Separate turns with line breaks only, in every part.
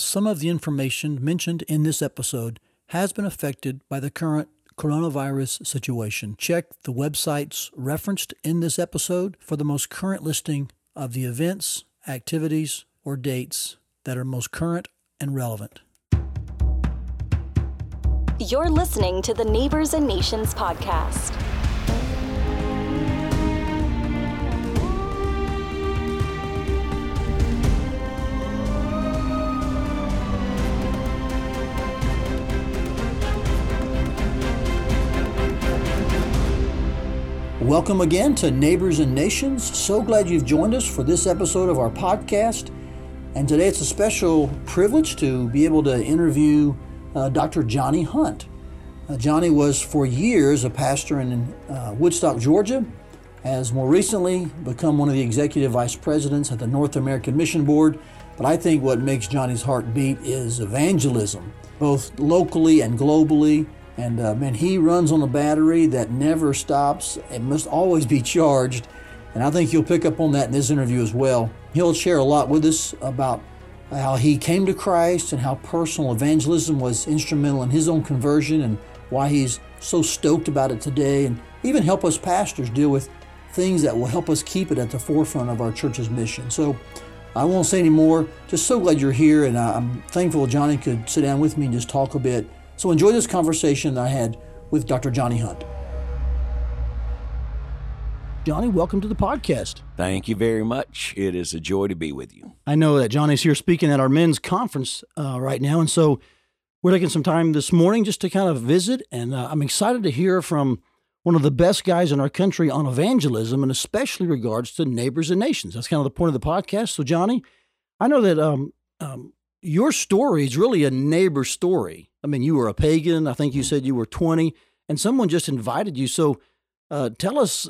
some of the information mentioned in this episode has been affected by the current coronavirus situation. Check the websites referenced in this episode for the most current listing of the events, activities, or dates that are most current and relevant.
You're listening to the Neighbors and Nations podcast.
Welcome again to Neighbors and Nations. So glad you've joined us for this episode of our podcast. And today it's a special privilege to be able to interview uh, Dr. Johnny Hunt. Uh, Johnny was for years a pastor in uh, Woodstock, Georgia, has more recently become one of the executive vice presidents at the North American Mission Board. But I think what makes Johnny's heart beat is evangelism, both locally and globally. And uh, man, he runs on a battery that never stops. It must always be charged. And I think you'll pick up on that in this interview as well. He'll share a lot with us about how he came to Christ and how personal evangelism was instrumental in his own conversion and why he's so stoked about it today, and even help us pastors deal with things that will help us keep it at the forefront of our church's mission. So I won't say any more. Just so glad you're here, and I'm thankful Johnny could sit down with me and just talk a bit. So enjoy this conversation I had with Dr. Johnny Hunt. Johnny, welcome to the podcast.
Thank you very much. It is a joy to be with you.
I know that Johnny's here speaking at our men's conference uh, right now, and so we're taking some time this morning just to kind of visit. And uh, I'm excited to hear from one of the best guys in our country on evangelism, and especially regards to neighbors and nations. That's kind of the point of the podcast. So, Johnny, I know that um, um, your story is really a neighbor story. I mean, you were a pagan. I think you said you were 20, and someone just invited you. So, uh, tell us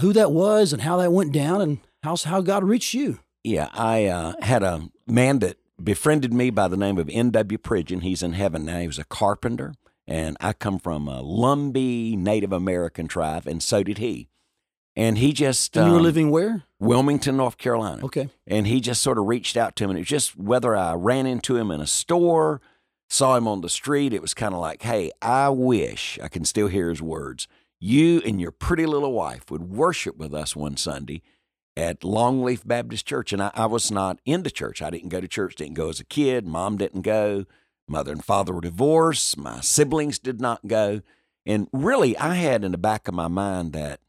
who that was and how that went down and how, how God reached you.
Yeah, I uh, had a man that befriended me by the name of N.W. Pridgeon. He's in heaven now. He was a carpenter, and I come from a Lumbee Native American tribe, and so did he. And he just.
And you were
um,
living where?
Wilmington, North Carolina.
Okay.
And he just sort of reached out to him, and it was just whether I ran into him in a store, saw him on the street, it was kind of like, hey, I wish I can still hear his words. You and your pretty little wife would worship with us one Sunday at Longleaf Baptist Church. And I, I was not into church. I didn't go to church, didn't go as a kid. Mom didn't go. Mother and father were divorced. My siblings did not go. And really, I had in the back of my mind that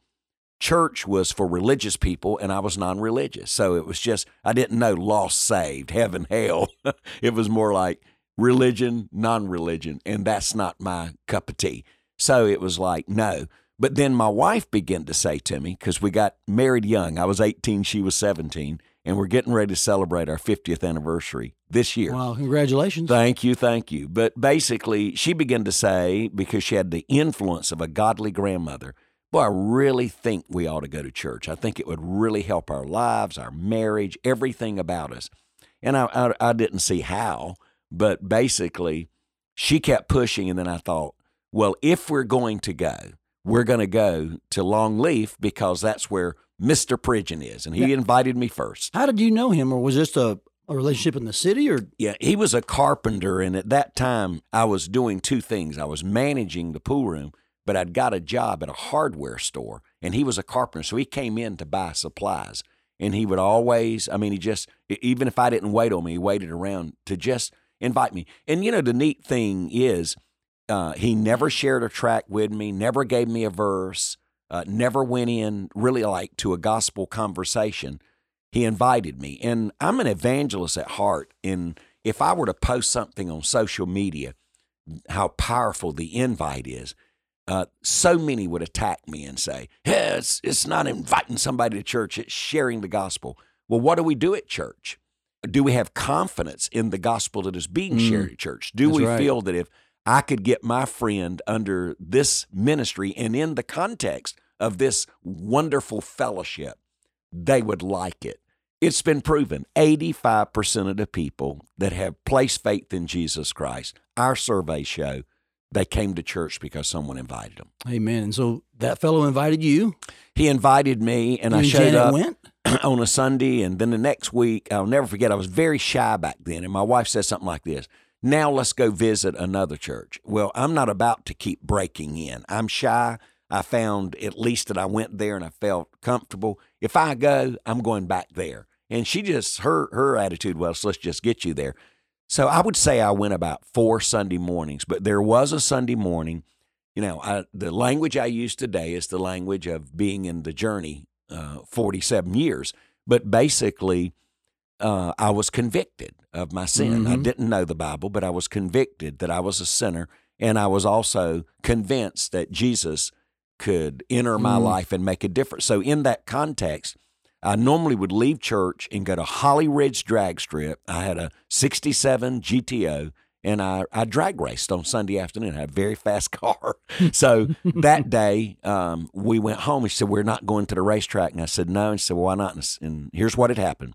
church was for religious people and I was non religious. So it was just, I didn't know lost, saved, heaven, hell. it was more like religion, non religion. And that's not my cup of tea. So it was like, no. But then my wife began to say to me, because we got married young, I was 18, she was 17, and we're getting ready to celebrate our 50th anniversary this year.
Wow, congratulations.
Thank you, thank you. But basically, she began to say, because she had the influence of a godly grandmother, boy, I really think we ought to go to church. I think it would really help our lives, our marriage, everything about us. And I, I, I didn't see how, but basically, she kept pushing, and then I thought, well, if we're going to go, we're going to go to Longleaf because that's where Mr. Pridgeon is. And he invited me first.
How did you know him, or was this a, a relationship in the city, or
Yeah, he was a carpenter. And at that time, I was doing two things I was managing the pool room, but I'd got a job at a hardware store. And he was a carpenter. So he came in to buy supplies. And he would always, I mean, he just, even if I didn't wait on me, he waited around to just invite me. And, you know, the neat thing is, uh, he never shared a track with me, never gave me a verse, uh, never went in really like to a gospel conversation. He invited me, and I'm an evangelist at heart. And if I were to post something on social media, how powerful the invite is, uh, so many would attack me and say, yeah, it's, it's not inviting somebody to church, it's sharing the gospel. Well, what do we do at church? Do we have confidence in the gospel that is being
Mm.
shared at church? Do
That's
we
right.
feel that if I could get my friend under this ministry and in the context of this wonderful fellowship, they would like it. It's been proven 85% of the people that have placed faith in Jesus Christ, our surveys show they came to church because someone invited them.
Amen. And so that fellow invited you.
He invited me and
You
I
and
showed
Janet
up.
went.
on a Sunday, and then the next week, I'll never forget. I was very shy back then, and my wife said something like this: "Now let's go visit another church." Well, I'm not about to keep breaking in. I'm shy. I found at least that I went there and I felt comfortable. If I go, I'm going back there. And she just her her attitude was, let's just get you there. So I would say I went about four Sunday mornings, but there was a Sunday morning. You know, I, the language I use today is the language of being in the journey uh, 47 years. But basically, uh, I was convicted of my sin.
Mm-hmm.
I didn't know the Bible, but I was convicted that I was a sinner. And I was also convinced that Jesus could enter my
Mm.
life and make a difference. So, in that context, I normally would leave church and go to Holly Ridge Drag Strip. I had a 67 GTO and I, I drag raced on Sunday afternoon. I had a very fast car. so that day, um, we went home. He said, We're not going to the racetrack. And I said, No. And she said, Why not? And here's what had happened.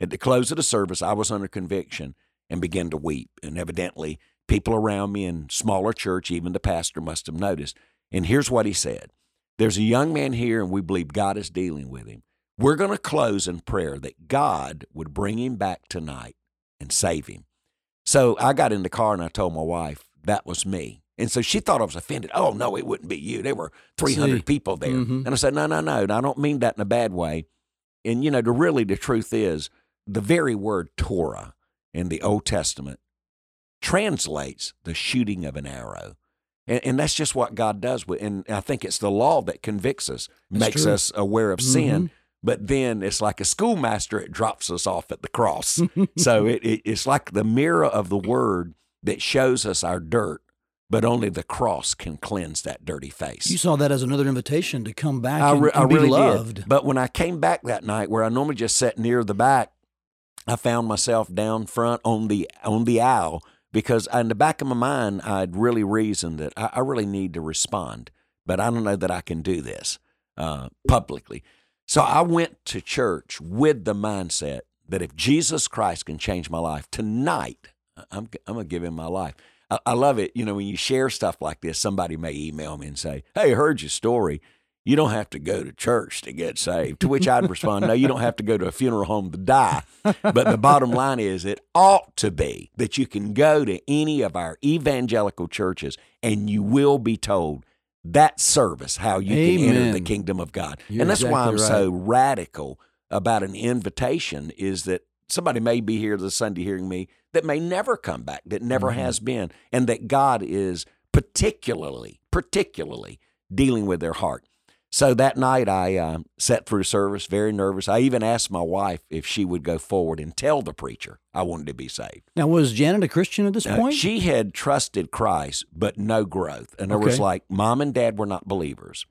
At the close of the service, I was under conviction and began to weep. And evidently, people around me in smaller church, even the pastor, must have noticed. And here's what he said There's a young man here, and we believe God is dealing with him. We're going to close in prayer that God would bring him back tonight and save him. So I got in the car and I told my wife that was me. And so she thought I was offended. Oh, no, it wouldn't be you. There were 300
See.
people there.
Mhm.
And I said, no, no, no. And I don't mean that in a bad way. And, you know, the really, the truth is, the very word Torah in the Old Testament translates the shooting of an arrow. And, and that's just what God does. With, and I think it's the law that convicts us,
That's
makes
true.
us aware of
Mm-hmm.
sin. But then it's like a schoolmaster, it drops us off at the cross. so it, it, it's like the mirror of the word that shows us our dirt, but only the cross can cleanse that dirty face.
You saw that as another invitation to come back
I,
and,
re-
and
I
be
really
loved.
did. But when I came back that night, where I normally just sat near the back, I found myself down front on the on the aisle because in the back of my mind, I'd really reasoned that I, I really need to respond, but I don't know that I can do this uh, publicly. So I went to church with the mindset that if Jesus Christ can change my life tonight, I'm I'm gonna give him my life. I, I love it. You know, when you share stuff like this, somebody may email me and say, "Hey, I heard your story." You don't have to go to church to get saved. To which I'd respond, No, you don't have to go to a funeral home to die. But the bottom line is, it ought to be that you can go to any of our evangelical churches and you will be told that service how you can enter the kingdom of God.
You're
and that's why I'm
exactly
so radical about an invitation is that somebody may be here this Sunday hearing me that may never come back, that never
Mm-hmm.
has been, and that God is particularly, particularly dealing with their heart. So that night I uh, sat through service, very nervous. I even asked my wife if she would go forward and tell the preacher I wanted to be saved.
Now, was Janet a Christian at this
Uh,
point?
she had trusted Christ, but no growth. And there was like mom and dad were not believers.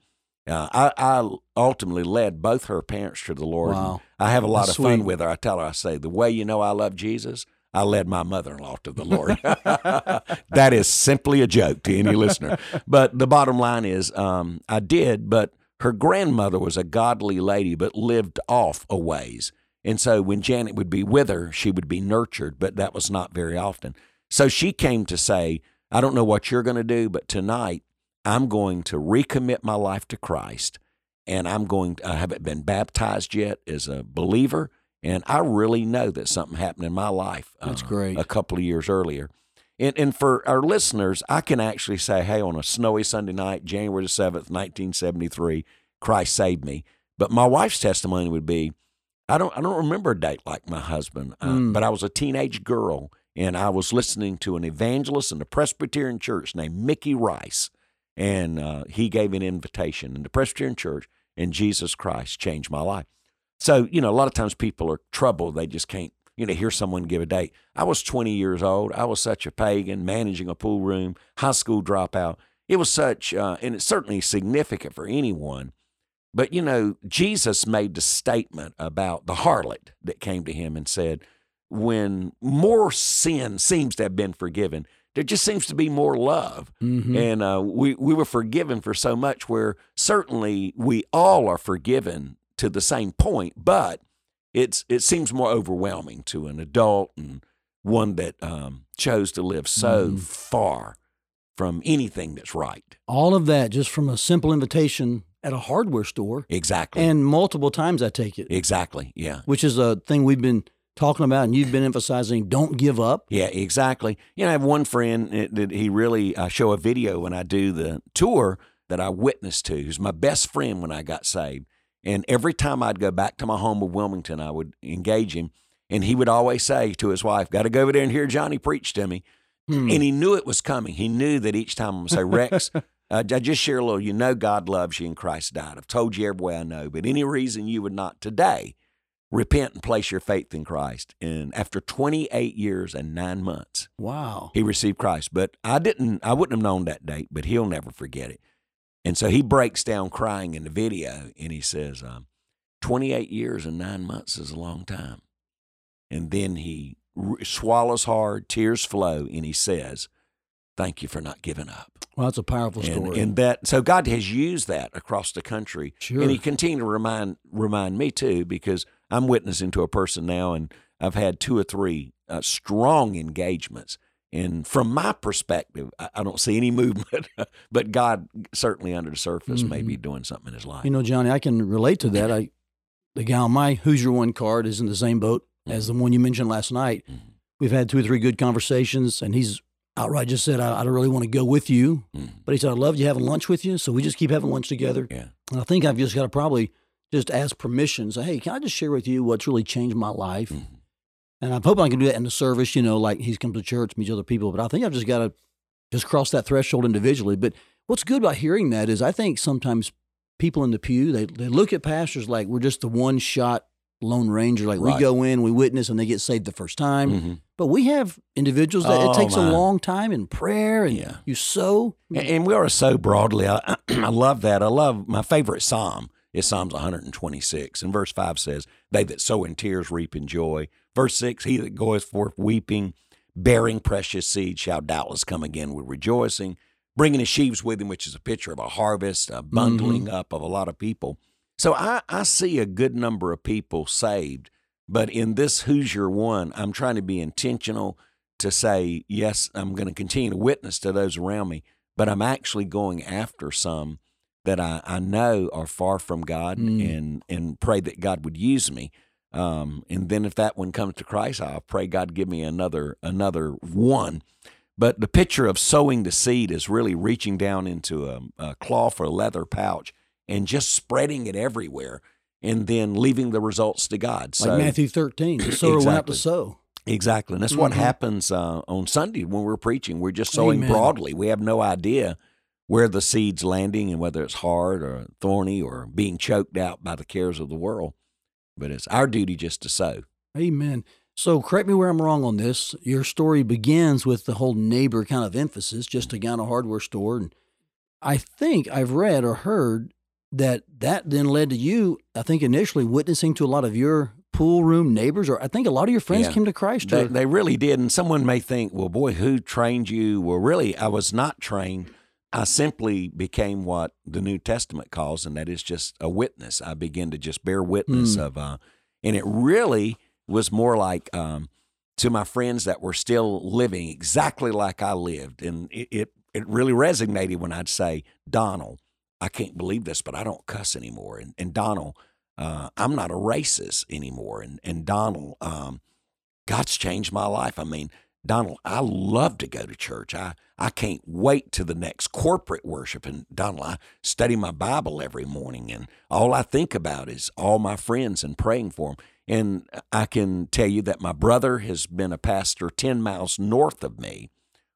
Uh, I, I ultimately led both her parents to the Lord.
Wow.
I have a lot
That's
of fun
sweet.
with her. I tell her, I say, the way you know I love Jesus, I led my mother in law to the Lord. that is simply a joke to any listener. But the bottom line is, um, I did, but her grandmother was a godly lady, but lived off a ways. And so when Janet would be with her, she would be nurtured, but that was not very often. So she came to say, I don't know what you're going to do, but tonight I'm going to recommit my life to Christ. And I'm going, to, I haven't been baptized yet as a believer. And I really know that something happened in my life uh,
That's great.
a couple of years earlier. And, and for our listeners, I can actually say, hey, on a snowy Sunday night, January the 7th, 1973, Christ saved me. But my wife's testimony would be, I don't, I don't remember a date like my husband, uh,
Mm.
but I was a teenage girl and I was listening to an evangelist in the Presbyterian church named Mickey Rice. And uh, he gave an invitation in the Presbyterian church, and Jesus Christ changed my life. So, you know, a lot of times people are troubled. They just can't, you know, hear someone give a date. I was 20 years old. I was such a pagan, managing a pool room, high school dropout. It was such, uh, and it's certainly significant for anyone. But, you know, Jesus made the statement about the harlot that came to him and said, when more sin seems to have been forgiven, there just seems to be more love.
Mhm.
And uh, we, we were forgiven for so much where certainly we all are forgiven to the same point, but it's it seems more overwhelming to an adult and one that um, chose to live so
Mhm.
far from anything that's right.
All of that just from a simple invitation at a hardware store,
Exactly.
and multiple times I take it,
exactly. Yeah.
which is a thing we've been talking about, and you've been emphasizing. Don't give up.
Yeah, exactly. You know, I have one friend that that he really I show a video when I do the tour that I witnessed to. Who's my best friend when I got saved, and every time I'd go back to my home of Wilmington, I would engage him, and he would always say to his wife, "Got to go over there and hear Johnny preach to me."
Hmm.
And he knew it was coming. He knew that each time I'm gonna say, Rex, uh, I just share a little. You know, God loves you and Christ died. I've told you every way I know, but any reason you would not today repent and place your faith in Christ. And after 28 years and nine months,
Wow.
he received Christ. But I didn't, I wouldn't have known that date, but he'll never forget it. And so he breaks down crying in the video and he says, um, 28 years and nine months is a long time. And then he r- swallows hard, tears flow, and he says, Thank you for not giving up.
Well, that's a powerful
And,
story.
and that so God has used that across the country.
Sure.
And he continued to remind remind me too, because I'm witnessing to a person now and I've had two or three uh, strong engagements. And from my perspective, I, I don't see any movement, but God certainly under the surface may be doing something in his life.
Mm-hmm. you know, Johnny, I can relate to that. I, the guy on my Who's Your One card is in the same boat as the one you mentioned last night.
Mhm.
We've had two or three good conversations, and he's outright just said, I, I don't really want to go with you.
Mhm.
But he said, I loved you having lunch with you. So we just keep having lunch together.
Yeah.
And I think I've just got to probably just ask permission. Say, hey, can I just share with you what's really changed my life? And I'm hoping I can do that in the service, you know, like he's come to church, meets other people. But I think I've just got to just cross that threshold individually. But what's good about hearing that is I think sometimes people in the pew, they, they look at pastors like we're just the one shot Lone Ranger. Like we go in, we witness, and they get saved the first time.
Mhm.
But we have individuals that
Oh,
it takes
my.
a long time in prayer and
Yeah.
you sow.
And, and we are so broadly. I, I love that. I love my favorite psalm is Psalms 126. And verse 5 says, They that sow in tears reap in joy. Verse 6, He that goeth forth weeping, bearing precious seed, shall doubtless come again with rejoicing, bringing his sheaves with him, which is a picture of a harvest, a mm-hmm. bundling up of a lot of people. So I, I see a good number of people saved. But in this Who's Your One, I'm trying to be intentional to say, yes, I'm going to continue to witness to those around me, but I'm actually going after some that I, I know are far from God
Mm.
and, and pray that God would use me. Um, and then if that one comes to Christ, I'll pray God give me another another one. But the picture of sowing the seed is really reaching down into a, a cloth or leather pouch and just spreading it everywhere and then leaving the results to God.
Like Matthew 13, the sower went out to sow.
Exactly. And that's what
Mhm.
happens uh, on Sunday when we're preaching. We're just sowing
Amen.
broadly. We have no idea where the seed's landing and whether it's hard or thorny or being choked out by the cares of the world. But it's our duty just to sow.
Amen. So correct me where I'm wrong on this. Your story begins with the whole neighbor kind of emphasis, just a guy in a hardware store. And I think I've read or heard that that then led to you, I think initially witnessing to a lot of your pool room neighbors, or I think a lot of your friends
Yeah.
came to Christ.
They, they really did. And someone may think, well, boy, who trained you? Well, really, I was not trained. I simply became what the New Testament calls, and that is just a witness. I began to just bear witness
Hmm.
of, uh, and it really was more like um, to my friends that were still living exactly like I lived, and it it, it really resonated when I'd say, Donald, I can't believe this, but I don't cuss anymore, and and Donald, uh, I'm not a racist anymore, and and Donald, um, God's changed my life. I mean, Donald, I love to go to church. I, I can't wait to the next corporate worship. And Donald, I study my Bible every morning, and all I think about is all my friends and praying for them. And I can tell you that my brother has been a pastor 10 miles north of me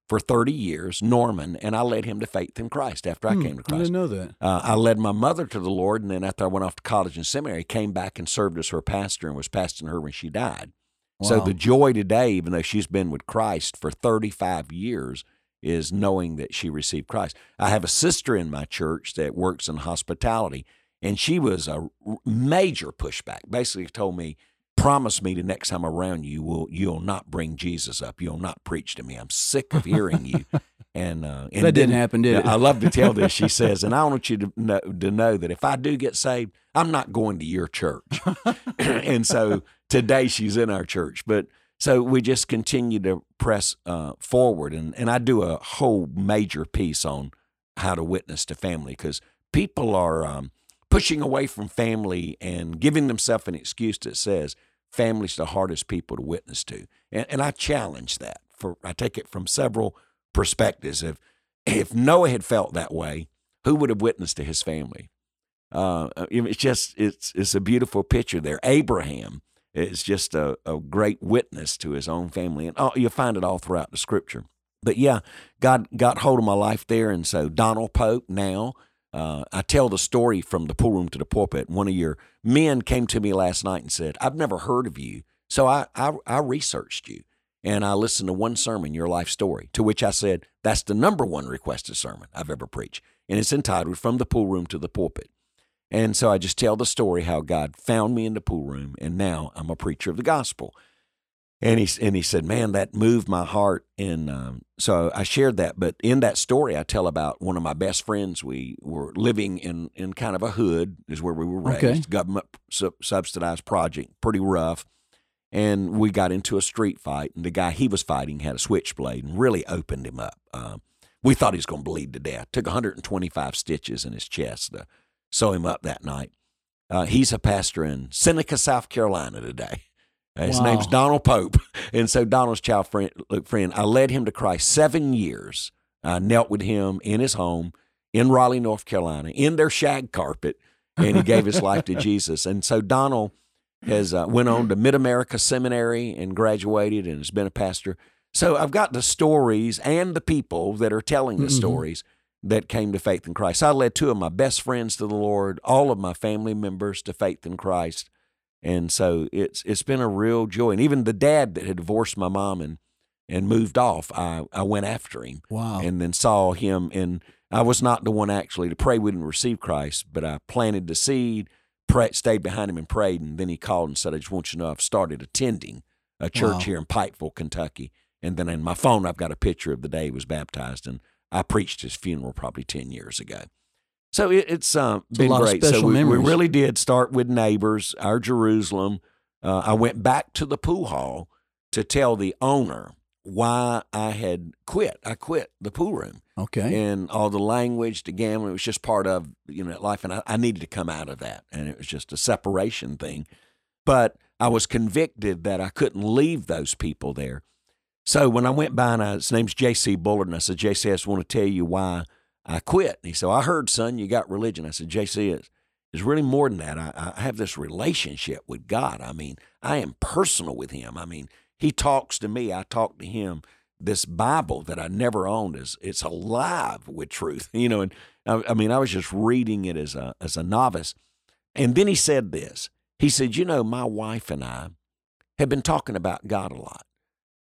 for 30 years, Norman, and I led him to faith in Christ after I
Hmm,
came to
I
Christ.
didn't know that.
Uh, I led my mother to the Lord, and then after I went off to college and seminary, came back and served as her pastor and was pastoring her when she died. So the joy today, even though she's been with Christ for 35 years, is knowing that she received Christ. I have a sister in my church that works in hospitality, and she was a major pushback. Basically, told me, "Promise me the next time around you will you'll not bring Jesus up. You'll not preach to me. I'm sick of hearing you." And, uh, and
That didn't
then-
happen, did it?
I love to tell this. She says, and I want you to know, to know that if I do get saved, I'm not going to your church. and so today she's in our church. But so we just continue to press uh, forward. And, and I do a whole major piece on how to witness to family because people are, um, pushing away from family and giving themselves an excuse that says family's the hardest people to witness to. And, and I challenge that. For I take it from several perspectives. If if Noah had felt that way, who would have witnessed to his family? Uh, it's just it's it's a beautiful picture there. Abraham is just a, a great witness to his own family, and all, you'll find it all throughout the Scripture. But yeah, God got hold of my life there, and so Donald Pope now. Uh, I tell the story from the pool room to the pulpit. One of your men came to me last night and said, "I've never heard of you," so I I, I researched you and I listened to one sermon, your life story. To which I said, "That's the number one requested sermon I've ever preached, and it's entitled "From the Pool Room to the Pulpit." And so I just tell the story how God found me in the pool room, and now I'm a preacher of the gospel. And he and he said, "Man, that moved my heart." And um, so I shared that. But in that story, I tell about one of my best friends. We were living in in kind of a hood, is where we were raised,
Okay.
government sub- subsidized project, pretty rough. And we got into a street fight, and the guy he was fighting had a switchblade and really opened him up. Um, we thought he was going to bleed to death. Took 125 stitches in his chest to sew him up that night. Uh, he's a pastor in Seneca, South Carolina today. His
Wow.
name's Donald Pope. And so Donald's child friend, friend, I led him to Christ seven years. I knelt with him in his home in Raleigh, North Carolina, in their shag carpet, and he gave his life to Jesus. And so Donald has uh, went on to Mid America Seminary and graduated and has been a pastor. So I've got the stories and the people that are telling the
Mhm.
stories that came to faith in Christ. I led two of my best friends to the Lord, all of my family members to faith in Christ. And so it's it's been a real joy. And even the dad that had divorced my mom and and moved off, I, I went after him
Wow.
and then saw him and I was not the one actually to pray we didn't receive Christ, but I planted the seed, pray, stayed behind him and prayed, and then he called and said, I just want you to know I've started attending a church
Wow.
here in Pikeville, Kentucky. And then in my phone I've got a picture of the day he was baptized and I preached his funeral probably ten years ago. So it, it's uh,
a
been
lot of
great. So
special
we, we really did start with neighbors, our Jerusalem. Uh, I went back to the pool hall to tell the owner why I had quit. I quit the pool room
okay.
and all the language, the gambling. It was just part of you know life, and I, I needed to come out of that, and it was just a separation thing. But I was convicted that I couldn't leave those people there. So when I went by, and I, his name's J.C. Bullard, and I said, J.C., I just want to tell you why I quit. And he said, I heard, son, you got religion. I said, J.C., it's, really more than that. I, I have this relationship with God. I mean, I am personal with Him. I mean, He talks to me, I talk to Him. This Bible that I never owned is it's alive with truth, you know. And I, I mean, I was just reading it as a as a novice, and then he said this. He said, "You know, my wife and I have been talking about God a lot.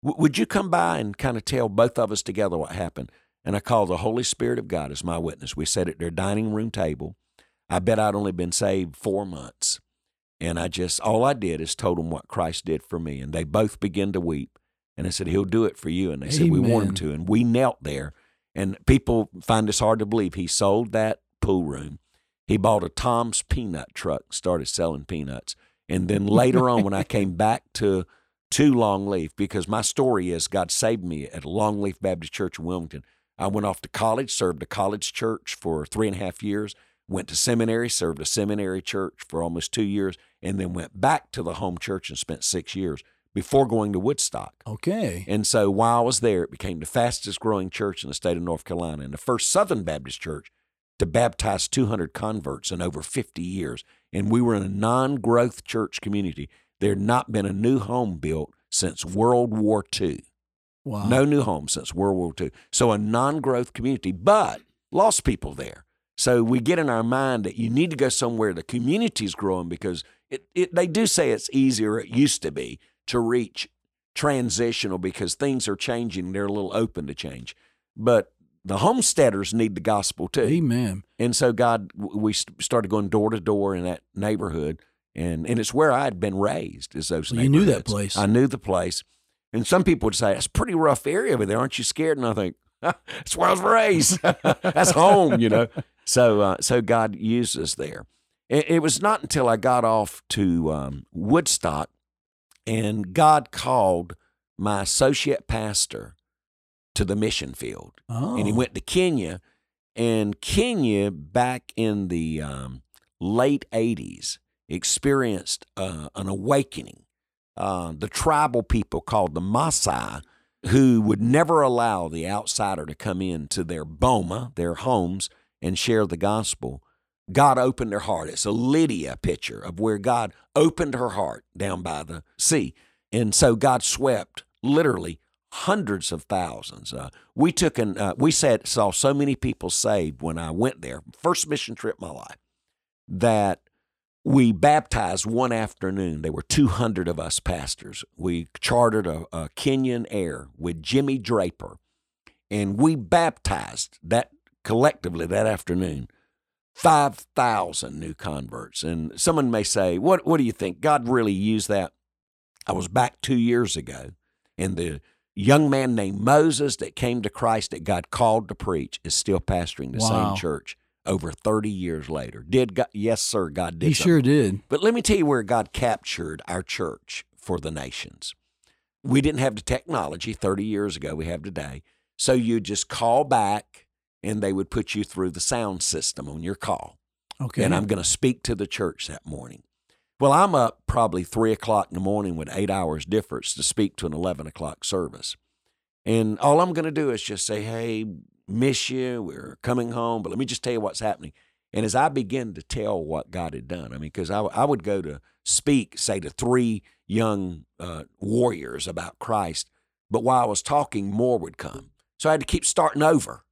W- would you come by and kind of tell both of us together what happened?" And I called the Holy Spirit of God as my witness. We sat at their dining room table. I bet I'd only been saved four months. And I just, all I did is told them what Christ did for me. And they both began to weep. And I said, He'll do it for you. And they said, We want him to. And we knelt there. And people find this hard to believe. He sold that pool room. He bought a Tom's peanut truck, started selling peanuts. And then later on, when I came back to to Longleaf, because my story is God saved me at Longleaf Baptist Church in Wilmington. I went off to college, served a college church for three and a half years, went to seminary, served a seminary church for almost two years, and then went back to the home church and spent six years before going to Woodstock.
Okay.
And so while I was there, it became the fastest growing church in the state of North Carolina and the first Southern Baptist church to baptize 200 converts in over 50 years. And we were in a non growth church community. There had not been a new home built since World War II.
Wow.
No new homes since World War II. So a non growth community, but lost people there. So we get in our mind that you need to go somewhere the community's growing because it, it they do say it's easier, it used to be, to reach transitional because things are changing. They're a little open to change. But the homesteaders need the gospel too.
Amen.
And so God, we started going door to door in that neighborhood, and and it's where I had been raised. Is those
Well, you knew that place.
I knew the place, and some people would say it's a pretty rough area over there. Aren't you scared? And I think that's where I was raised. that's home, you know. So uh, so God used us there. It, it was not until I got off to um, Woodstock, and God called my associate pastor to the mission field
Oh.
and he went to Kenya. And Kenya, back in the um, late 80s experienced uh, an awakening. Uh, the tribal people called the Maasai, who would never allow the outsider to come into their boma, their homes, and share the gospel. God opened their heart. It's a Lydia picture of where God opened her heart down by the sea. And so God swept literally hundreds of thousands. Uh, we took and uh, we said saw so many people saved when I went there. First mission trip of my life that we baptized one afternoon. There were 200 of us pastors. We chartered a, a Kenyan Air with Jimmy Draper, and we baptized that collectively that afternoon 5,000 new converts. And someone may say, what, what do you think? God really used that? I was back two years ago, and the young man named Moses that came to Christ that God called to preach is still pastoring the
Wow.
same church over 30 years later. Did God, yes, sir, God did.
He
something.
sure did.
But let me tell you where God captured our church for the nations. We didn't have the technology 30 years ago we have today. So you just call back and they would put you through the sound system on your call.
Okay.
And I'm going to speak to the church that morning. Well, I'm up probably three o'clock in the morning with eight hours difference to speak to an 11 o'clock service. And all I'm going to do is just say, hey, miss you. We're coming home, but let me just tell you what's happening. And as I begin to tell what God had done, I mean, because I, I would go to speak, say, to three young uh, warriors about Christ, but while I was talking, more would come. So I had to keep starting over.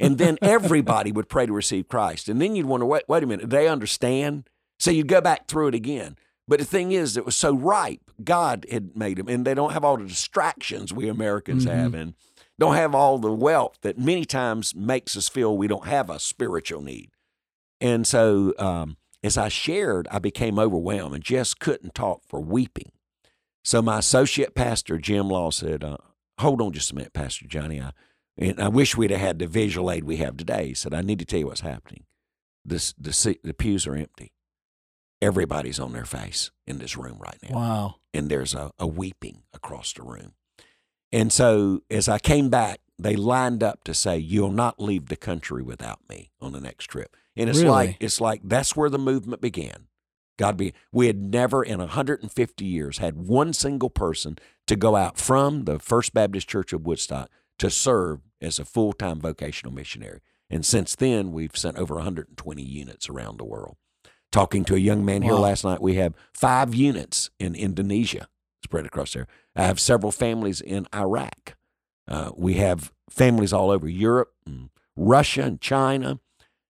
and then everybody would pray to receive Christ. And then you'd wonder, wait, wait a minute, do they understand? So you'd go back through it again. But the thing is, it was so ripe. God had made them, and they don't have all the distractions we Americans have, and don't have all the wealth that many times makes us feel we don't have a spiritual need. And so, um, as I shared, I became overwhelmed and just couldn't talk for weeping. So my associate pastor, Jim Law, said, uh, "Hold on just a minute, Pastor Johnny. I, and I wish we'd have had the visual aid we have today." He said, "I need to tell you what's happening. This, the the pews are empty. Everybody's on their face in this room right now
wow.
and there's a, a weeping across the room. And so as I came back, they lined up to say, You'll not leave the country without me on the next trip. And it's
Really?
like it's like that's where the movement began. God be we had never in 150 years had one single person to go out from the First Baptist Church of Woodstock to serve as a full-time vocational missionary. And since then we've sent over 120 units around the world. Talking to a young man here
Wow.
last night, we have five units in Indonesia spread across there. I have several families in Iraq. Uh, we have families all over Europe, and Russia, and China.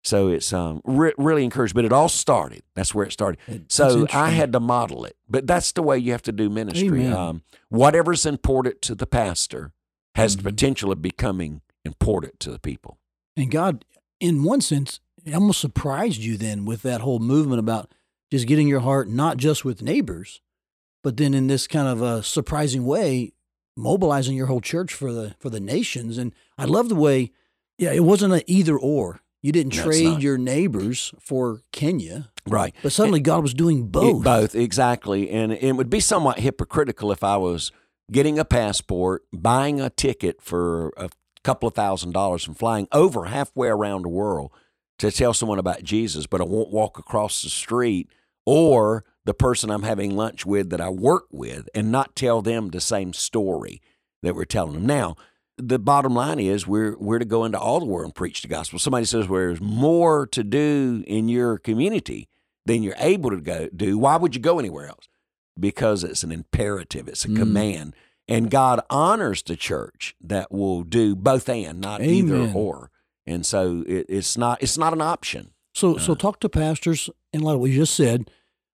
So it's um, re- really encouraged. But it all started. That's where it started.
That's
So I had to model it. But that's the way you have to do ministry. Um, whatever's important to the pastor has
Mhm.
the potential of becoming important to the people.
And God, in one sense, almost surprised you then with that whole movement about just getting your heart not just with neighbors, but then in this kind of a surprising way, mobilizing your whole church for the for the nations. And I love the way, yeah, it wasn't an either or. You didn't trade your neighbors for Kenya,
Right.
but suddenly God was doing
It-
both.
both, exactly. And it would be somewhat hypocritical if I was getting a passport, buying a ticket for a couple of thousand dollars, and flying over halfway around the world to tell someone about Jesus, but I won't walk across the street or the person I'm having lunch with that I work with and not tell them the same story that we're telling them. Now, the bottom line is we're we're to go into all the world and preach the gospel. Somebody says well, there's more to do in your community than you're able to go do. Why would you go anywhere else? Because it's an imperative, it's a
Mm.
command. And God honors the church that will do both and, not either or. And so it, it's not it's not an option.
So, so
Uh.
talk to pastors of what you just said.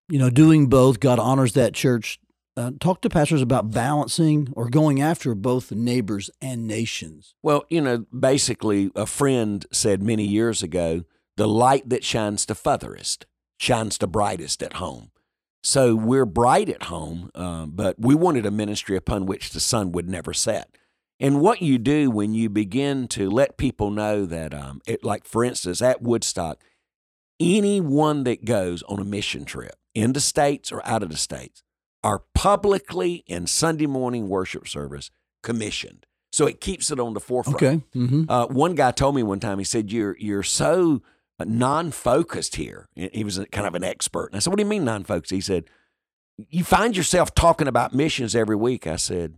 You know, doing both. God honors that church. Uh, talk to pastors about balancing or going after both neighbors and nations.
Well, you know, basically, a friend said many years ago the light that shines the furthest shines the brightest at home. So we're bright at home, uh, but we wanted a ministry upon which the sun would never set. And what you do when you begin to let people know that, um, it, like for instance, at Woodstock, anyone that goes on a mission trip in the states or out of the states are publicly in Sunday morning worship service commissioned. So it keeps it on the forefront.
Okay. Mm-hmm.
Uh, one guy told me one time, he said, "You're you're so non focused here. He was kind of an expert. And I said, What do you mean non focused? He said, You find yourself talking about missions every week. I said,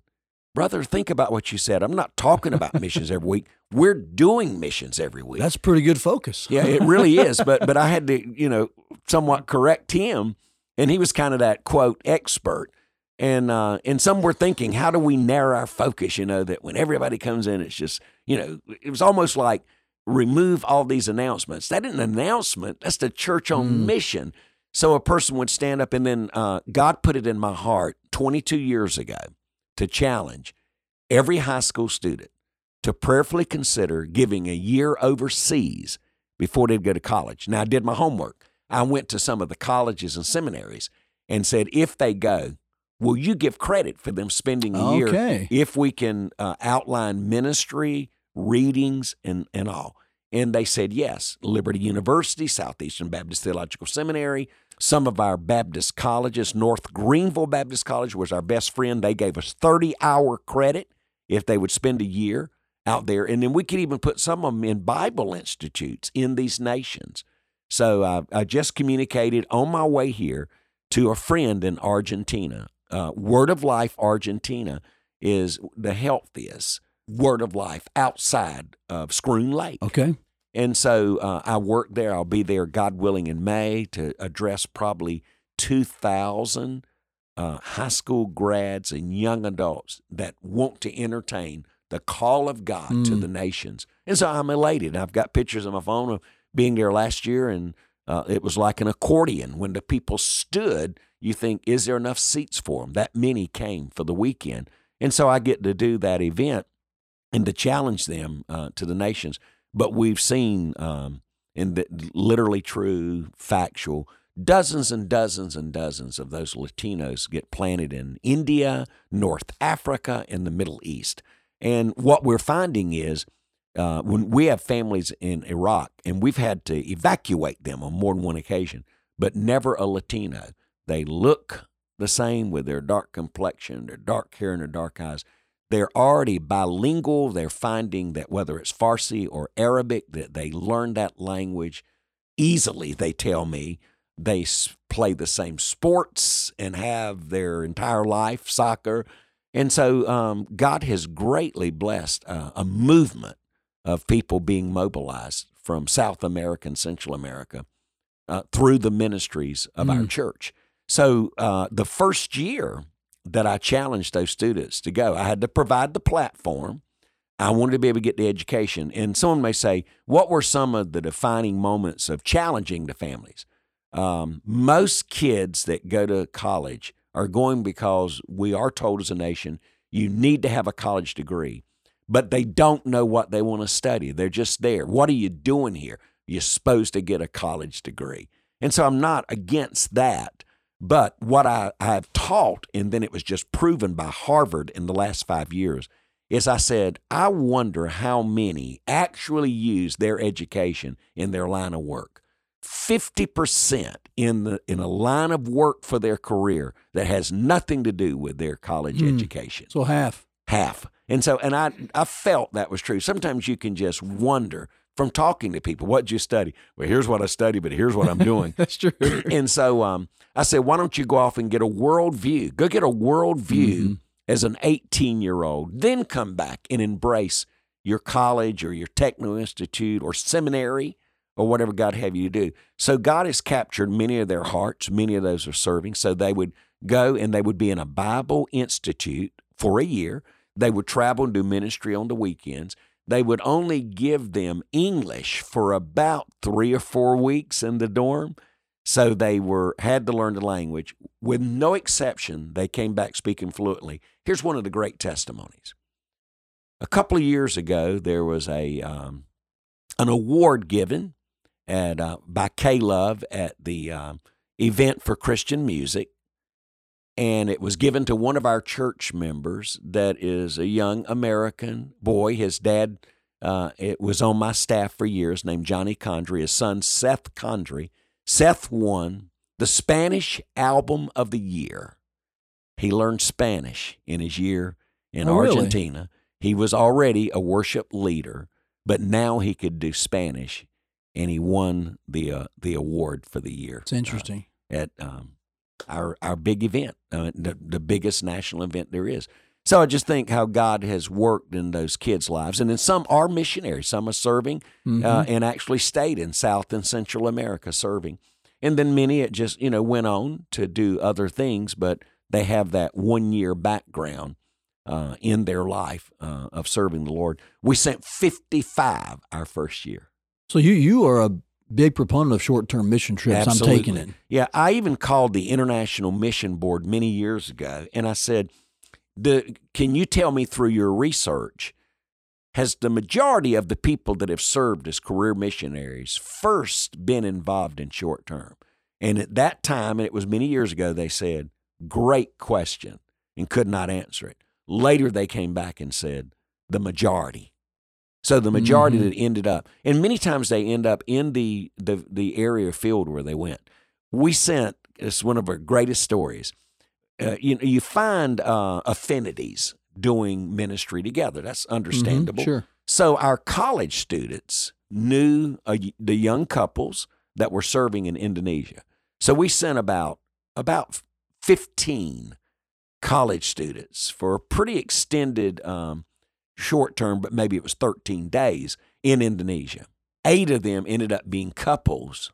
Brother, think about what you said. I'm not talking about missions every week. We're doing missions every week.
That's pretty good focus.
yeah, it really is. But but I had to, you know, somewhat correct him. And he was kind of that quote expert. And uh, and some were thinking, how do we narrow our focus? You know, that when everybody comes in, it's just, you know, it was almost like remove all these announcements. That isn't an announcement. That's the church on
Mm.
mission. So a person would stand up, and then uh, God put it in my heart 22 years ago to challenge every high school student to prayerfully consider giving a year overseas before they'd go to college. Now, I did my homework. I went to some of the colleges and seminaries and said, if they go, will you give credit for them spending a year
Okay.
if we can uh, outline ministry, readings, and, and all? And they said yes. Liberty University, Southeastern Baptist Theological Seminary, some of our Baptist colleges, North Greenville Baptist College was our best friend. They gave us 30 hour credit if they would spend a year out there. And then we could even put some of them in Bible institutes in these nations. So uh, I just communicated on my way here to a friend in Argentina. Uh, Word of Life Argentina is the healthiest Word of Life outside of Schroon Lake.
Okay.
And so uh, I work there. I'll be there, God willing, in May to address probably 2,000 uh, high school grads and young adults that want to entertain the call of God to
Mm.
the nations. And so I'm elated. I've got pictures on my phone of being there last year, and uh, it was like an accordion. When the people stood, you think, is there enough seats for them? That many came for the weekend. And so I get to do that event and to challenge them uh, to the nations. But we've seen, um, the, literally true, factual, dozens and dozens and dozens of those Latinos get planted in India, North Africa, and the Middle East. And what we're finding is uh, when we have families in Iraq, and we've had to evacuate them on more than one occasion, but never a Latino. They look the same with their dark complexion, their dark hair, and their dark eyes they're already bilingual. They're finding that whether it's Farsi or Arabic, that they learn that language easily. They tell me they play the same sports and have their entire life soccer, and so um, God has greatly blessed uh, a movement of people being mobilized from South America and Central America uh, through the ministries of our
Mm.
church. So uh, the first year that I challenged those students to go. I had to provide the platform. I wanted to be able to get the education. And someone may say, what were some of the defining moments of challenging the families? Um, most kids that go to college are going because we are told as a nation, you need to have a college degree, but they don't know what they want to study. They're just there. What are you doing here? You're supposed to get a college degree. And so I'm not against that. But what I, I have taught, and then it was just proven by Harvard in the last five years, is I said, I wonder how many actually use their education in their line of work. 50% in the in a line of work for their career that has nothing to do with their college
Hmm.
education
So half.
half. And so, and I, I felt that was true. Sometimes you can just wonder from talking to people, what'd you study? Well, here's what I study, but here's what I'm doing.
That's true.
and so um, I said, why don't you go off and get a world view? Go get a world view
Mhm.
as an 18 year old, then come back and embrace your college or your techno institute or seminary or whatever God have you to do. So God has captured many of their hearts. Many of those are serving. So they would go and they would be in a Bible institute for a year. They would travel and do ministry on the weekends. They would only give them English for about three or four weeks in the dorm. So they were had to learn the language. With no exception, they came back speaking fluently. Here's one of the great testimonies. A couple of years ago, there was a um, an award given at uh, by K Love at the um, event for Christian music, and it was given to one of our church members that is a young American boy. His dad uh, it was on my staff for years, named Johnny Condrey. His son Seth Condrey. Seth won the Spanish Album of the Year. He learned Spanish in his year in
Oh, really?
Argentina. He was already a worship leader, but now he could do Spanish. and he won the uh, the award for the year.
It's interesting.
uh, at um, our our big event, uh, the the biggest national event there is. So I just think how God has worked in those kids' lives, and then some are missionaries, some are serving,
Mm-hmm.
uh, and actually stayed in South and Central America serving, and then many it just you know went on to do other things, but they have that one year background uh, in their life uh, of serving the Lord. We sent fifty five our first year.
So you you are a big proponent of short term mission trips. I'm taking it.
Yeah, I even called the International Mission Board many years ago, and I said, "The can you tell me through your research, has the majority of the people that have served as career missionaries first been involved in short term?" And at that time, and it was many years ago, they said, "Great question," and could not answer it. Later, they came back and said, "The majority." So the majority
Mhm.
that ended up, and many times they end up in the the the area field where they went. We sent. It's one of our greatest stories. Uh, you you find uh, affinities doing ministry together. That's understandable.
Mhm, Sure.
So our college students knew uh, the young couples that were serving in Indonesia. So we sent about about fifteen college students for a pretty extended um, short term, but maybe it was thirteen days in Indonesia. Eight of them ended up being couples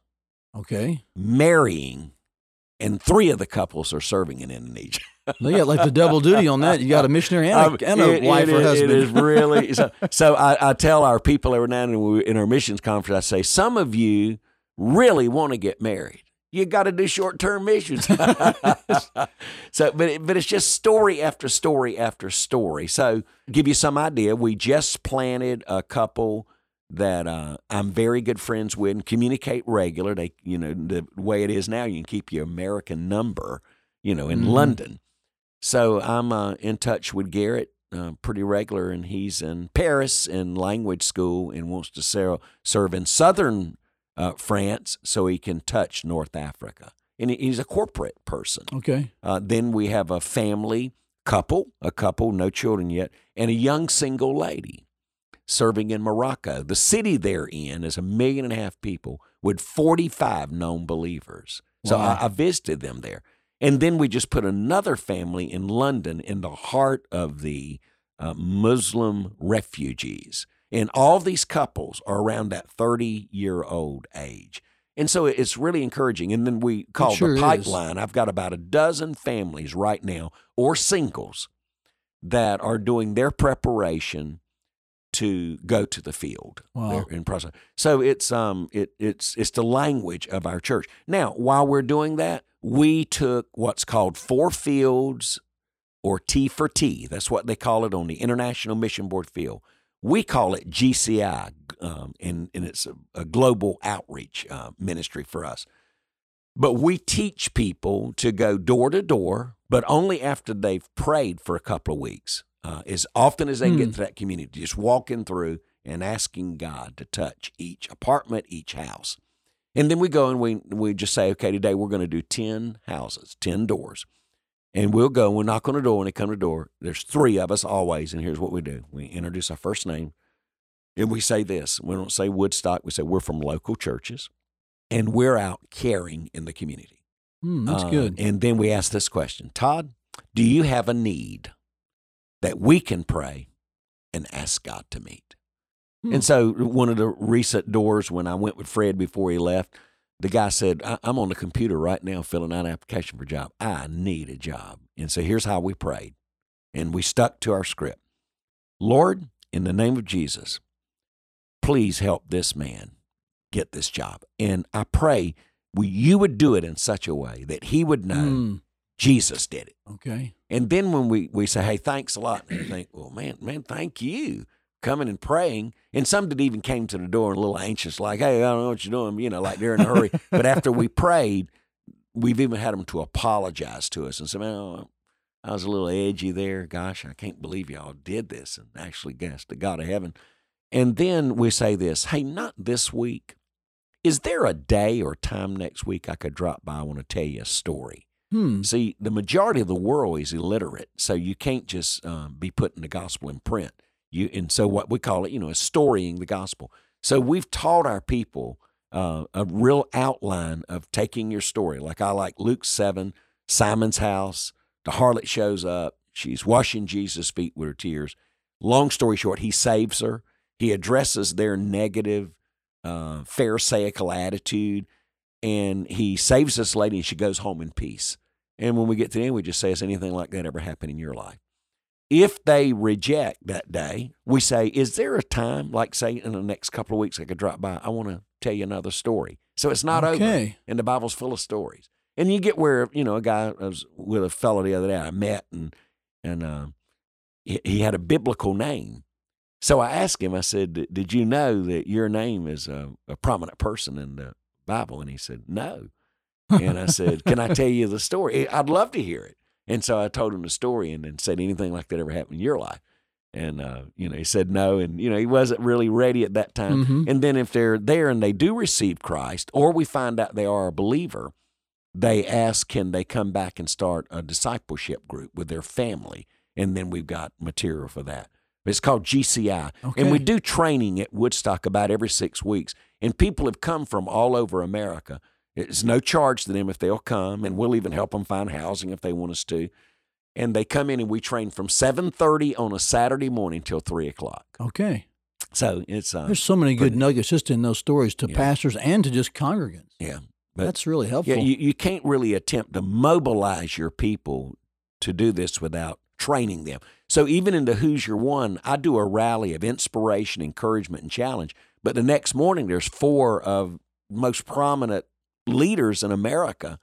Okay.
marrying, and three of the couples are serving in Indonesia.
They got like the double duty on that. You got a missionary and a,
Um,
and a
it-
wife
it
or
is-
husband.
It is really so. so I, I tell our people every now and then in our missions conference, I say, some of you really want to get married. You got to do short term missions. so, but it, but it's just story after story after story. So, give you some idea. We just planted a couple that uh, I'm very good friends with and communicate regular. They, you know, the way it is now, you can keep your American number, you know, in
Mhm.
London. So I'm uh, in touch with Garrett uh, pretty regular, and he's in Paris in language school and wants to ser- serve in southern uh, France so he can touch North Africa. And he's a corporate person.
okay.
Uh, then we have a family couple, a couple, no children yet, and a young single lady serving in Morocco. The city they're in is a million and a half people with 45 known believers. So I, I visited them there. And then we just put another family in London in the heart of the uh, Muslim refugees. And all these couples are around that 30 year old age. And so it's really encouraging. And then we call
sure
the
is.
pipeline. I've got about a dozen families right now, or singles, that are doing their preparation to go to the field
Wow.
In process. So it's um it it's it's the language of our church. Now, while we're doing that, we took what's called four fields or T for T. That's what they call it on the International Mission Board field. We call it GCI, um, and, and it's a, a global outreach uh, ministry for us. But we teach people to go door to door, but only after they've prayed for a couple of weeks. Uh, as often as they
Hmm.
get to that community, just walking through and asking God to touch each apartment, each house. And then we go and we, we just say, okay, today we're going to do 10 houses, 10 doors. And we'll go and we'll knock on the door. When they come to the door, there's three of us always. And here's what we do we introduce our first name. And we say this we don't say Woodstock, we say we're from local churches and we're out caring in the community.
Hmm, that's
Uh,
good.
And then we ask this question Todd, do you have a need that we can pray and ask God to meet?
Hmm.
And so, one of the recent doors, when I went with Fred before he left, the guy said, I- I'm on the computer right now filling out an application for a job. I need a job. And so, here's how we prayed. And we stuck to our script Lord, in the name of Jesus, please help this man get this job. And I pray we, you would do it in such a way that he would know
Hmm,
Jesus did it.
okay.
And then when we, we say, hey, thanks a lot, and you think, well, man, man, thank you coming and praying. And some that even came to the door a little anxious, like, hey, I don't know what you're doing, you know, like they're in a hurry. but after we prayed, we've even had them to apologize to us and say, oh, I was a little edgy there. Gosh, I can't believe y'all did this and actually guess the God of heaven. And then we say this, hey, not this week. Is there a day or time next week I could drop by? I want to tell you a story.
Hmm.
See, the majority of the world is illiterate, so you can't just um, be putting the gospel in print. You and so what we call it, you know, is storying the gospel. So we've taught our people uh, a real outline of taking your story. Like I like Luke 7, Simon's house, the harlot shows up. She's washing Jesus' feet with her tears. Long story short, he saves her. He addresses their negative, uh, Pharisaical attitude, and he saves this lady, and she goes home in peace. And when we get to the end, we just say, Has anything like that ever happened in your life? If they reject that day, we say, Is there a time, like say in the next couple of weeks, I could drop by? I want to tell you another story. So it's not over.
Okay.
And the Bible's full of stories. And you get where, you know, a guy, I was with a fellow the other day I met, and, and uh, he, he had a biblical name. So I asked him, I said, Did you know that your name is a, a prominent person in the Bible? And he said, No. And I said, Can I tell you the story? I'd love to hear it. And so I told him the story and then said, Anything like that ever happened in your life? And, uh, you know, he said no. And, you know, he wasn't really ready at that time.
Mhm.
And then if they're there and they do receive Christ, or we find out they are a believer, they ask, Can they come back and start a discipleship group with their family? And then we've got material for that. It's called GCI. And we do training at Woodstock about every six weeks. And people have come from all over America. It's no charge to them if they'll come, and we'll even help them find housing if they want us to. And they come in and we train from 7.30 on a Saturday morning till 3 o'clock.
Okay.
So it's, uh,
There's so many good nuggets just in those stories to
Yeah.
pastors and to just congregants.
yeah. But
That's really helpful.
yeah, you, you can't really attempt to mobilize your people to do this without training them. So even into Who's Your One, I do a rally of inspiration, encouragement, and challenge. But the next morning, there's four of most prominent leaders in America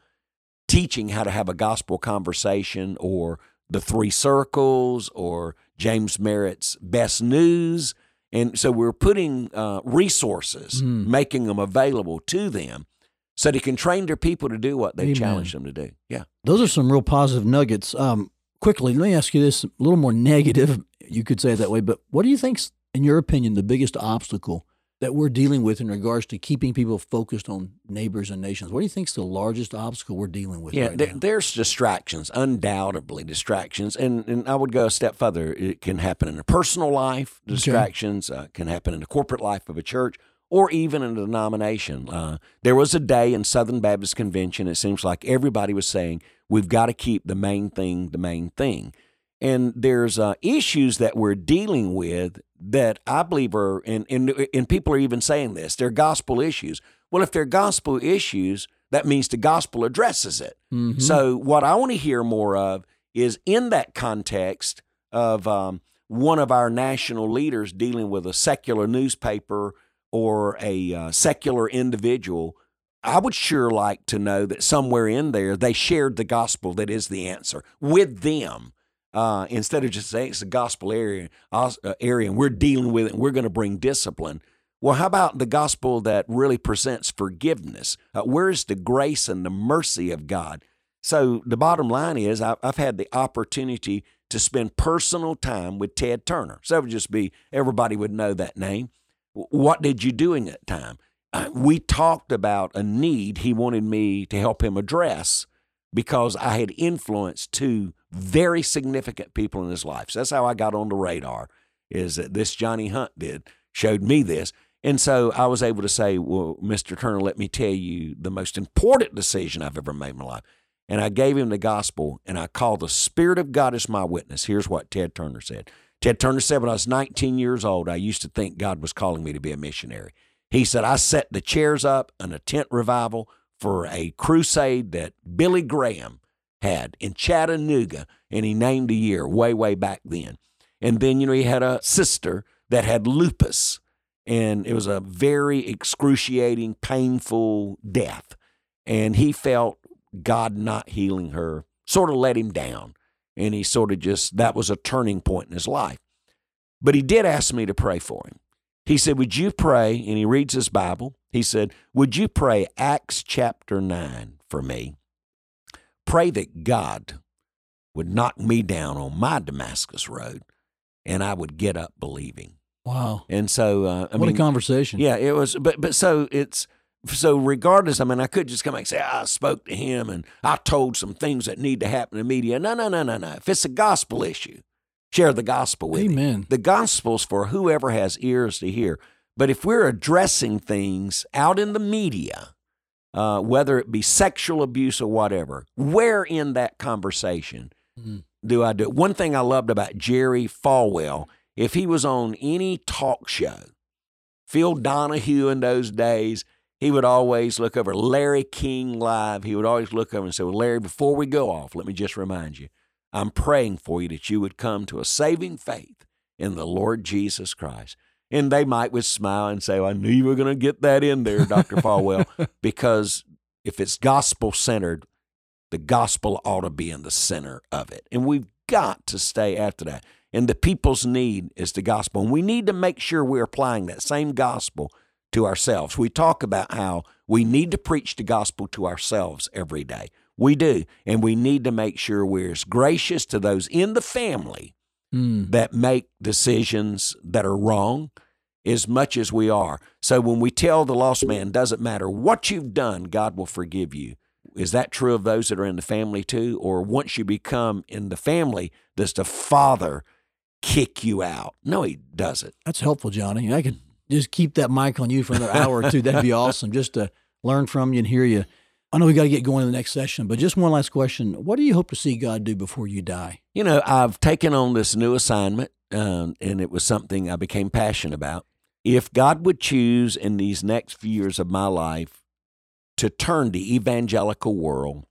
teaching how to have a gospel conversation or the three circles or James Merritt's best news. And so we're putting uh, resources,
Mm.
making them available to them so they can train their people to do what they
Amen.
challenged them to do. Yeah.
Those are some real positive nuggets. Um, quickly, let me ask you this a little more negative. You could say it that way, but what do you think's, in your opinion, the biggest obstacle that we're dealing with in regards to keeping people focused on neighbors and nations? What do you think is the largest obstacle we're dealing with
Yeah,
right
there, there's distractions, undoubtedly distractions, and and I would go a step further. It can happen in a personal life. Distractions uh, can happen in the corporate life of a church, or even in a denomination. Uh, there was a day in Southern Baptist Convention. It seems like everybody was saying we've got to keep the main thing the main thing, and there's uh, issues that we're dealing with that I believe are, and, and and people are even saying this. They're gospel issues. Well, if they're gospel issues, that means the gospel addresses it.
Mhm.
So, what I want to hear more of is in that context of um, one of our national leaders dealing with a secular newspaper or a uh, secular individual. I would sure like to know that somewhere in there they shared the gospel that is the answer with them. Uh, instead of just saying it's a gospel area, uh, area, and we're dealing with it, and we're going to bring discipline. Well, how about the gospel that really presents forgiveness? Uh, where's the grace and the mercy of God? So the bottom line is, I- I've had the opportunity to spend personal time with Ted Turner. So it would just be everybody would know that name. What did you do in that time? Uh, We talked about a need he wanted me to help him address because I had influenced two very significant people in his life. So that's how I got on the radar. Is that this Johnny Hunt did showed me this, and so I was able to say, "Well, Mr. Turner, let me tell you the most important decision I've ever made in my life." And I gave him the gospel, and I called the Spirit of God as my witness. Here's what Ted Turner said. Ted Turner said, when I was 19 years old, I used to think God was calling me to be a missionary. He said, I set the chairs up in a tent revival for a crusade that Billy Graham had in Chattanooga, and he named a year way, way back then. And then, you know, he had a sister that had lupus, and it was a very excruciating, painful death. And he felt God not healing her sort of let him down. And he sort of just, that was a turning point in his life. But he did ask me to pray for him. He said, Would you pray? And he reads his Bible. He said, Would you pray Acts chapter 9 for me? Pray that God would knock me down on my Damascus road and I would get up believing.
Wow.
And so, uh, I
what
mean,
a conversation.
yeah, it was, but but so it's so regardless. I mean, I could just come back and say I spoke to him and I told some things that need to happen in media. No, no, no, no, no. If it's a gospel issue, share the gospel with him.
Amen.
The gospel's for whoever has ears to hear. But if we're addressing things out in the media, uh, whether it be sexual abuse or whatever, where in that conversation
Mhm.
do I do it? One thing I loved about Jerry Falwell, if he was on any talk show, Phil Donahue in those days, he would always look over Larry King live. He would always look over and say, Well, Larry, before we go off, let me just remind you, I'm praying for you that you would come to a saving faith in the Lord Jesus Christ. And they might with smile and say, well, I knew you were going to get that in there, Dr. Falwell, because if it's gospel centered, the gospel ought to be in the center of it. And we've got to stay after that. And the people's need is the gospel. And we need to make sure we're applying that same gospel to ourselves. We talk about how we need to preach the gospel to ourselves every day. We do. And we need to make sure we're as gracious to those in the family
Mm.
that make decisions that are wrong as much as we are. So when we tell the lost man, doesn't matter what you've done, God will forgive you. Is that true of those that are in the family too? Or once you become in the family, does the father kick you out? No, he doesn't.
That's helpful, Johnny. I could just keep that mic on you for another hour or two. That'd be awesome, just to learn from you and hear you. I know we got to get going in the next session, but just one last question: What do you hope to see God do before you die?
You know, I've taken on this new assignment, um, and it was something I became passionate about. If God would choose in these next few years of my life to turn the evangelical world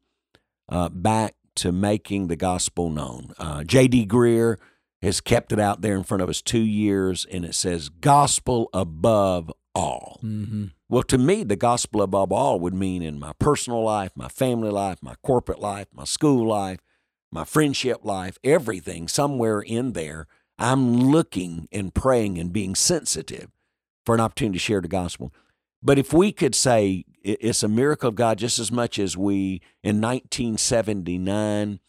uh, back to making the gospel known, uh, J.D. Greear has kept it out there in front of us two years, and it says gospel above all.
Mm-hmm.
Well, to me, the gospel above all would mean in my personal life, my family life, my corporate life, my school life, my friendship life, everything, somewhere in there, I'm looking and praying and being sensitive for an opportunity to share the gospel. But if we could say it's a miracle of God just as much as we in 1979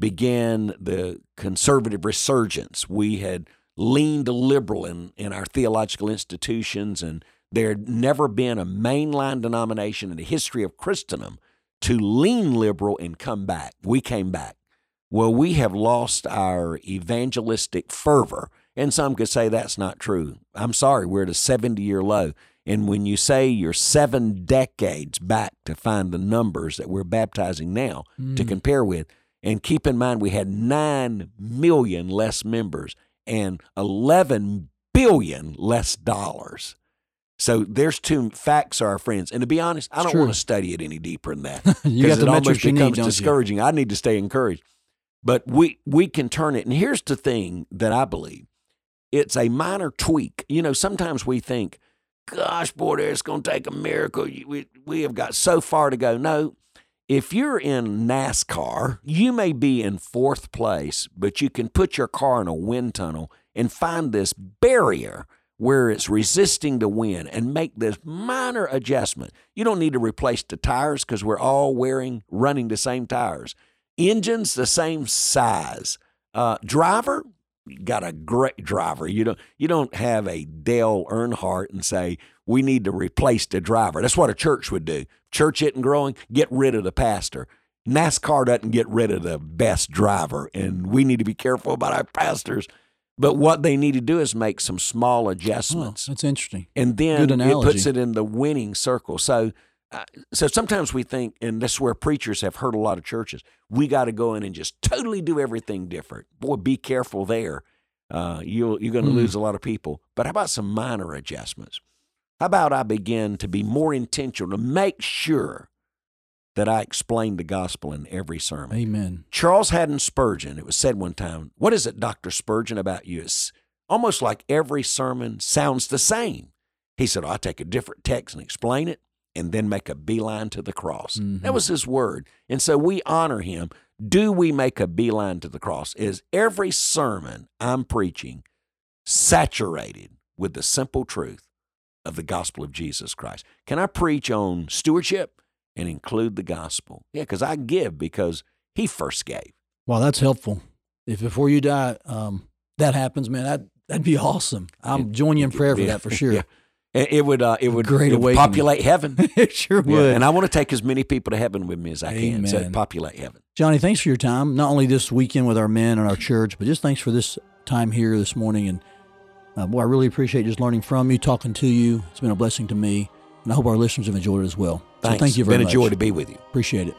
began the conservative resurgence, we had leaned liberal in, in our theological institutions, and there had never been a mainline denomination in the history of Christendom to lean liberal and come back. We came back. Well, we have lost our evangelistic fervor. And some could say that's not true. I'm sorry, we're at a 70 year low. And when you say you're seven decades back to find the numbers that we're baptizing now to
Mm.
compare with, and keep in mind we had 9 million less members and 11 billion less dollars. So there's two facts are our friends. And to be honest, I
It's
don't
true.
want to study it any deeper than that.
You
because it almost
you need,
becomes
you?
discouraging. I need to stay encouraged. But we we can turn it. And here's the thing that I believe. It's a minor tweak. You know, sometimes we think, gosh, boy, it's going to take a miracle. We, we have got so far to go. No, if you're in NASCAR, you may be in fourth place, but you can put your car in a wind tunnel and find this barrier where it's resisting the wind and make this minor adjustment. You don't need to replace the tires because we're all wearing, running the same tires. Engines the same size. Uh, driver, got a great driver. You don't you don't have a Dale Earnhardt and say we need to replace the driver. That's what a church would do. Church isn't growing, get rid of the pastor. NASCAR doesn't get rid of the best driver, and we need to be careful about our pastors. But what they need to do is make some small
Oh,
adjustments
that's interesting.
and then it puts it in the winning circle. So, uh, so sometimes we think, and this is where preachers have hurt a lot of churches. We got to go in and just totally do everything different. Boy, be careful there. Uh, you'll, you're going to
Hmm.
lose a lot of people. But how about some minor adjustments? How about I begin to be more intentional to make sure that I explain the gospel in every sermon?
Amen.
Charles Haddon Spurgeon, it was said one time, What is it, Dr. Spurgeon, about you? It's almost like every sermon sounds the same. He said, I take a different text and explain it and then make a beeline to the cross.
Mhm.
That was his word. And so we honor him. Do we make a beeline to the cross? Is every sermon I'm preaching saturated with the simple truth of the gospel of Jesus Christ? Can I preach on stewardship and include the gospel? Yeah, because I give because he first gave.
Wow, that's helpful. If before you die, um, that happens, man, that that'd be awesome. I'm joining you in prayer for
Yeah,
that for sure.
yeah. It, would uh, it would,
great
it would populate heaven.
it sure
Yeah,
would.
And I want to take as many people to heaven with me as I can. So
Amen.
populate heaven.
Johnny, thanks for your time. Not only this weekend with our men and our church, but just thanks for this time here this morning. And Uh, boy, I really appreciate just learning from you, talking to you. It's been a blessing to me, and I hope our listeners have enjoyed it as well.
Thanks.
So thank you very
Been
much.
a joy to be with you.
Appreciate it.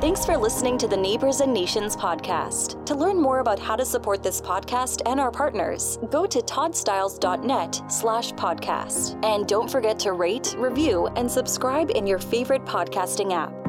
Thanks for listening to the Neighbors and Nations podcast. To learn more about how to support this podcast and our partners, go to toddstiles.net slash podcast. And don't forget to rate, review, and subscribe in your favorite podcasting app.